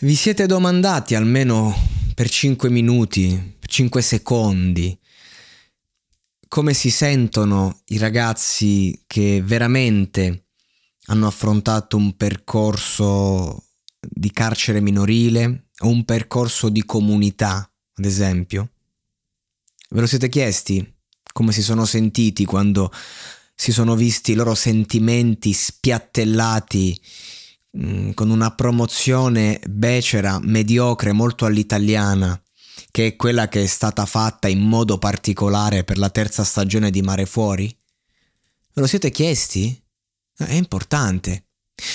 Vi siete domandati almeno per 5 minuti, 5 secondi, come si sentono i ragazzi che veramente hanno affrontato un percorso di carcere minorile o un percorso di comunità, ad esempio? Ve lo siete chiesti? Come si sono sentiti quando si sono visti i loro sentimenti spiattellati Mm, con una promozione becera, mediocre, molto all'italiana, che è quella che è stata fatta in modo particolare per la terza stagione di Mare Fuori? Ve lo siete chiesti? È importante.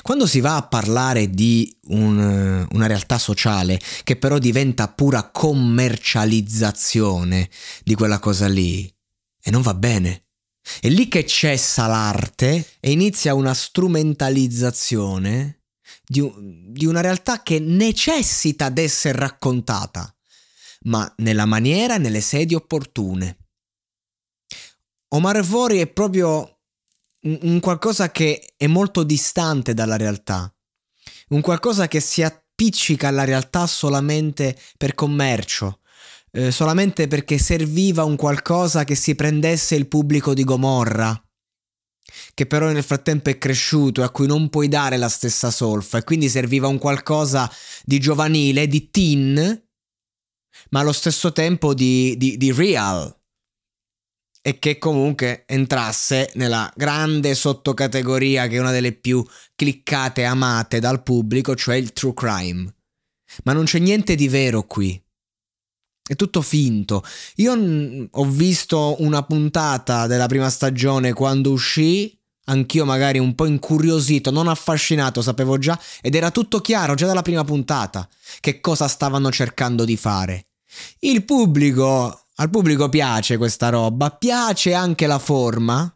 Quando si va a parlare di un, una realtà sociale che però diventa pura commercializzazione di quella cosa lì, e non va bene. È lì che cessa l'arte e inizia una strumentalizzazione di, di una realtà che necessita d'essere raccontata, ma nella maniera e nelle sedi opportune. Omar Fori è proprio un, un qualcosa che è molto distante dalla realtà, un qualcosa che si appiccica alla realtà solamente per commercio, eh, solamente perché serviva un qualcosa che si prendesse il pubblico di Gomorra che però nel frattempo è cresciuto e a cui non puoi dare la stessa solfa e quindi serviva un qualcosa di giovanile, di teen, ma allo stesso tempo di, di, di real e che comunque entrasse nella grande sottocategoria che è una delle più cliccate e amate dal pubblico, cioè il true crime. Ma non c'è niente di vero qui. È tutto finto. Io ho visto una puntata della prima stagione quando uscì, anch'io magari un po' incuriosito, non affascinato, sapevo già, ed era tutto chiaro già dalla prima puntata che cosa stavano cercando di fare. Il pubblico, al pubblico piace questa roba, piace anche la forma,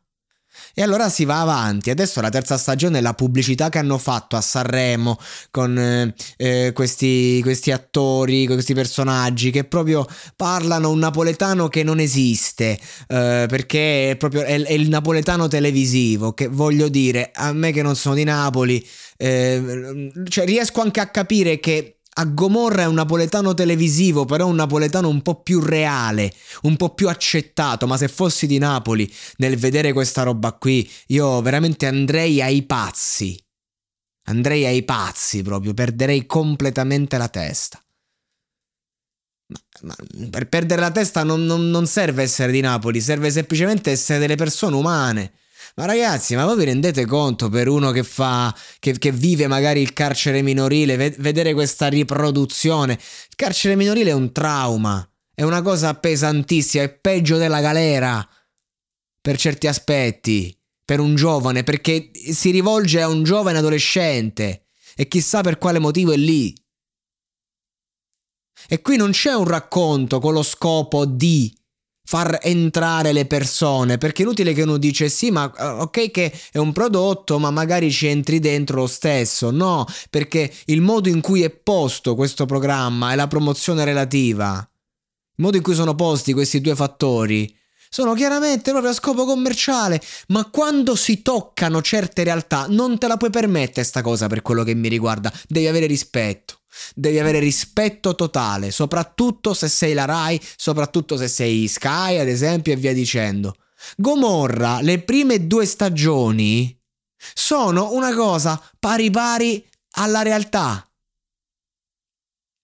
e allora si va avanti. Adesso la terza stagione, la pubblicità che hanno fatto a Sanremo con eh, eh, questi, questi attori, questi personaggi che proprio parlano un napoletano che non esiste, eh, perché è proprio è, è, il napoletano televisivo, che voglio dire, a me che non sono di Napoli, eh, cioè riesco anche a capire che a Gomorra è un napoletano televisivo, però un napoletano un po' più reale, un po' più accettato, ma se fossi di Napoli nel vedere questa roba qui, io veramente andrei ai pazzi. Andrei ai pazzi proprio, perderei completamente la testa. Ma, ma per perdere la testa non, non, non serve essere di Napoli, serve semplicemente essere delle persone umane ma ragazzi, ma voi vi rendete conto per uno che fa, che, che vive magari il carcere minorile, ve- vedere questa riproduzione? Il carcere minorile è un trauma, è una cosa pesantissima, è peggio della galera per certi aspetti, per un giovane, perché si rivolge a un giovane adolescente e chissà per quale motivo è lì. E qui non c'è un racconto con lo scopo di far entrare le persone perché è inutile che uno dice sì ma eh, ok che è un prodotto ma magari ci entri dentro lo stesso. No perché il modo in cui è posto questo programma e la promozione relativa. Il modo in cui sono posti questi due fattori sono chiaramente proprio a scopo commerciale, ma quando si toccano certe realtà non te la puoi permettere sta cosa per quello che mi riguarda, devi avere rispetto. Devi avere rispetto totale, soprattutto se sei la Rai, soprattutto se sei Sky, ad esempio, e via dicendo. Gomorra, le prime due stagioni sono una cosa pari pari alla realtà.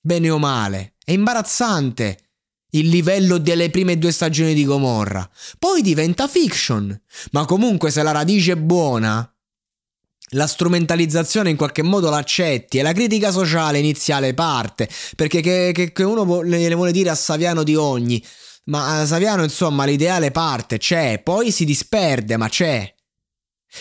Bene o male, è imbarazzante il livello delle prime due stagioni di Gomorra. Poi diventa fiction, ma comunque se la radice è buona, la strumentalizzazione in qualche modo l'accetti e la critica sociale iniziale parte, perché che, che, che uno le vuole dire a Saviano di ogni, ma a Saviano insomma l'ideale parte, c'è, poi si disperde, ma c'è.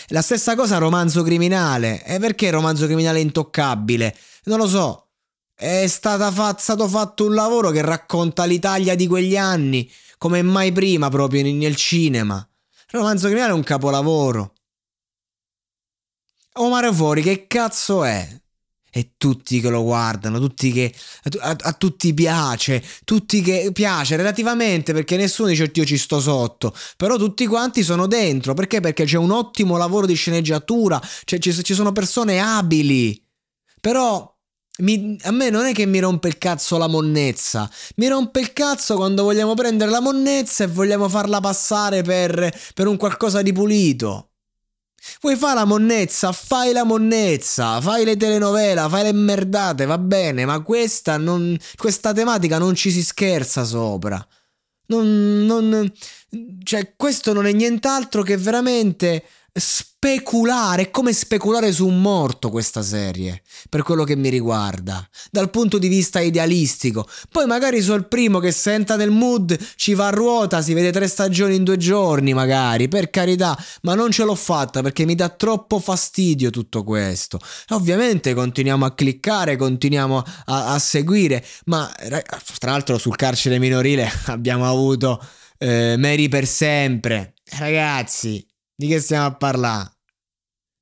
La stessa cosa romanzo criminale, e perché romanzo criminale intoccabile? Non lo so. È fa- stato fatto un lavoro che racconta l'Italia di quegli anni, come mai prima proprio nel cinema. romanzo criminale è un capolavoro. Omar Fuori che cazzo è? E tutti che lo guardano, tutti che a, a, a, tutti piace, tutti che piace relativamente perché nessuno dice io ci sto sotto, però tutti quanti sono dentro, perché? Perché c'è un ottimo lavoro di sceneggiatura, cioè, ci, ci sono persone abili, però mi, a me non è che mi rompe il cazzo la monnezza, mi rompe il cazzo quando vogliamo prendere la monnezza e vogliamo farla passare per, per un qualcosa di pulito. Vuoi fare la monnezza? Fai la monnezza, fai le telenovela, fai le merdate, va bene, ma questa, non, questa tematica non ci si scherza sopra. Non, non, cioè, questo non è nient'altro che veramente speculare, è come speculare su un morto questa serie, per quello che mi riguarda, dal punto di vista idealistico. Poi magari sul primo che senta nel mood ci va a ruota, si vede tre stagioni in due giorni, magari, per carità, ma non ce l'ho fatta perché mi dà troppo fastidio tutto questo. Ovviamente continuiamo a cliccare, continuiamo a, a seguire, ma tra l'altro sul carcere minorile abbiamo avuto eh, Mary per sempre. Ragazzi, di che stiamo a parlare?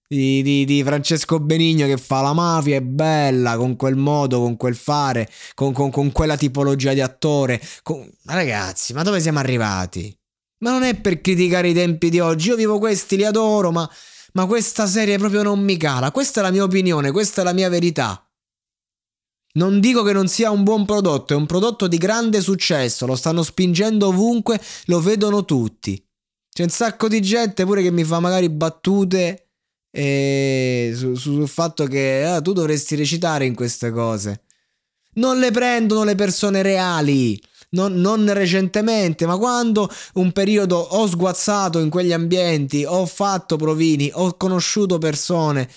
Di, di, di, Francesco Benigno che fa la mafia, è bella, con quel modo, con quel fare, con, con, con quella tipologia di attore. Con... Ragazzi, ma dove siamo arrivati? Ma non è per criticare i tempi di oggi, io vivo questi, li adoro, ma, ma questa serie proprio non mi cala. Questa è la mia opinione, questa è la mia verità. Non dico che non sia un buon prodotto, è un prodotto di grande successo, lo stanno spingendo ovunque, lo vedono tutti. C'è un sacco di gente pure che mi fa magari battute eh, su, sul fatto che ah, tu dovresti recitare in queste cose. Non le prendono le persone reali. Non, non, recentemente, ma quando un periodo ho sguazzato in quegli ambienti, ho fatto provini, ho conosciuto persone.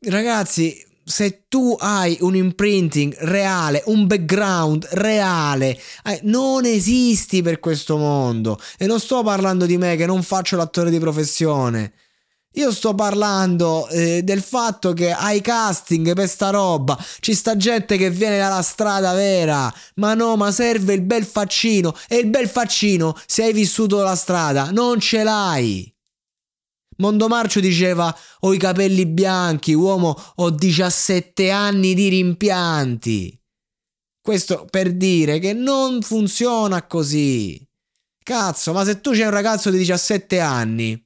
Ragazzi, se tu hai un imprinting reale, un background reale, eh, non esisti per questo mondo. E non sto parlando di me che non faccio l'attore di professione. Io sto parlando eh, del fatto che ai casting per sta roba ci sta gente che viene dalla strada vera. Ma no, ma serve il bel faccino. E il bel faccino, se hai vissuto la strada, non ce l'hai. Mondomarcio diceva ho i capelli bianchi, uomo ho 17 anni di rimpianti. Questo per dire che non funziona così. Cazzo, ma se tu c'è un ragazzo di 17 anni,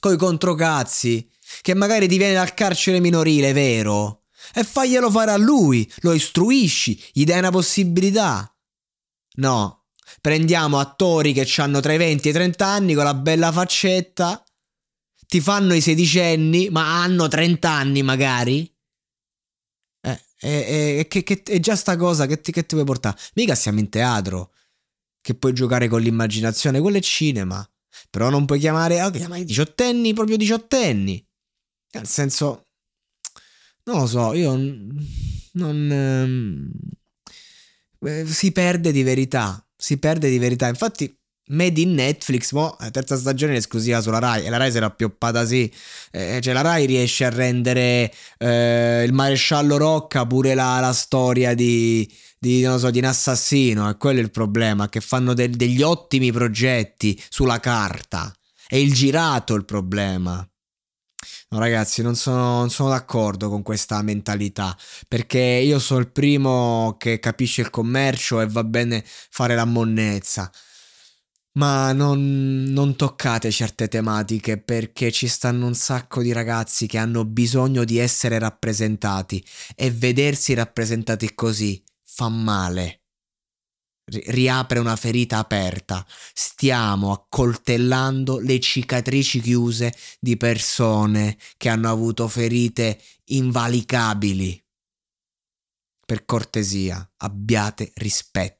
coi controcazzi, che magari ti viene dal carcere minorile, vero? E faglielo fare a lui, lo istruisci, gli dai una possibilità. No, prendiamo attori che hanno tra i 20 e i 30 anni con la bella faccetta ti fanno i sedicenni, ma hanno 30 anni magari. Eh, eh, eh, che, è già sta cosa che ti, che ti vuoi portare. Mica siamo in teatro, che puoi giocare con l'immaginazione, quello è cinema. Però non puoi chiamare, oh, chiamare i diciottenni proprio diciottenni. Nel senso, non lo so, io non... Ehm, eh, si perde di verità, si perde di verità. Infatti Made in Netflix, mo, la terza stagione esclusiva sulla Rai e la Rai si era pioppata sì. Eh, cioè la Rai riesce a rendere eh, il maresciallo Rocca pure la, la storia di, di, non so, di un assassino. E quello è il problema, che fanno de- degli ottimi progetti sulla carta. È il girato il problema. No, ragazzi, non sono, non sono, d'accordo con questa mentalità perché io sono il primo che capisce il commercio e va bene fare la monnezza. Ma non, non, toccate certe tematiche perché ci stanno un sacco di ragazzi che hanno bisogno di essere rappresentati e vedersi rappresentati così fa male. riapre una ferita aperta. Stiamo accoltellando le cicatrici chiuse di persone che hanno avuto ferite invalicabili. Per cortesia, abbiate rispetto.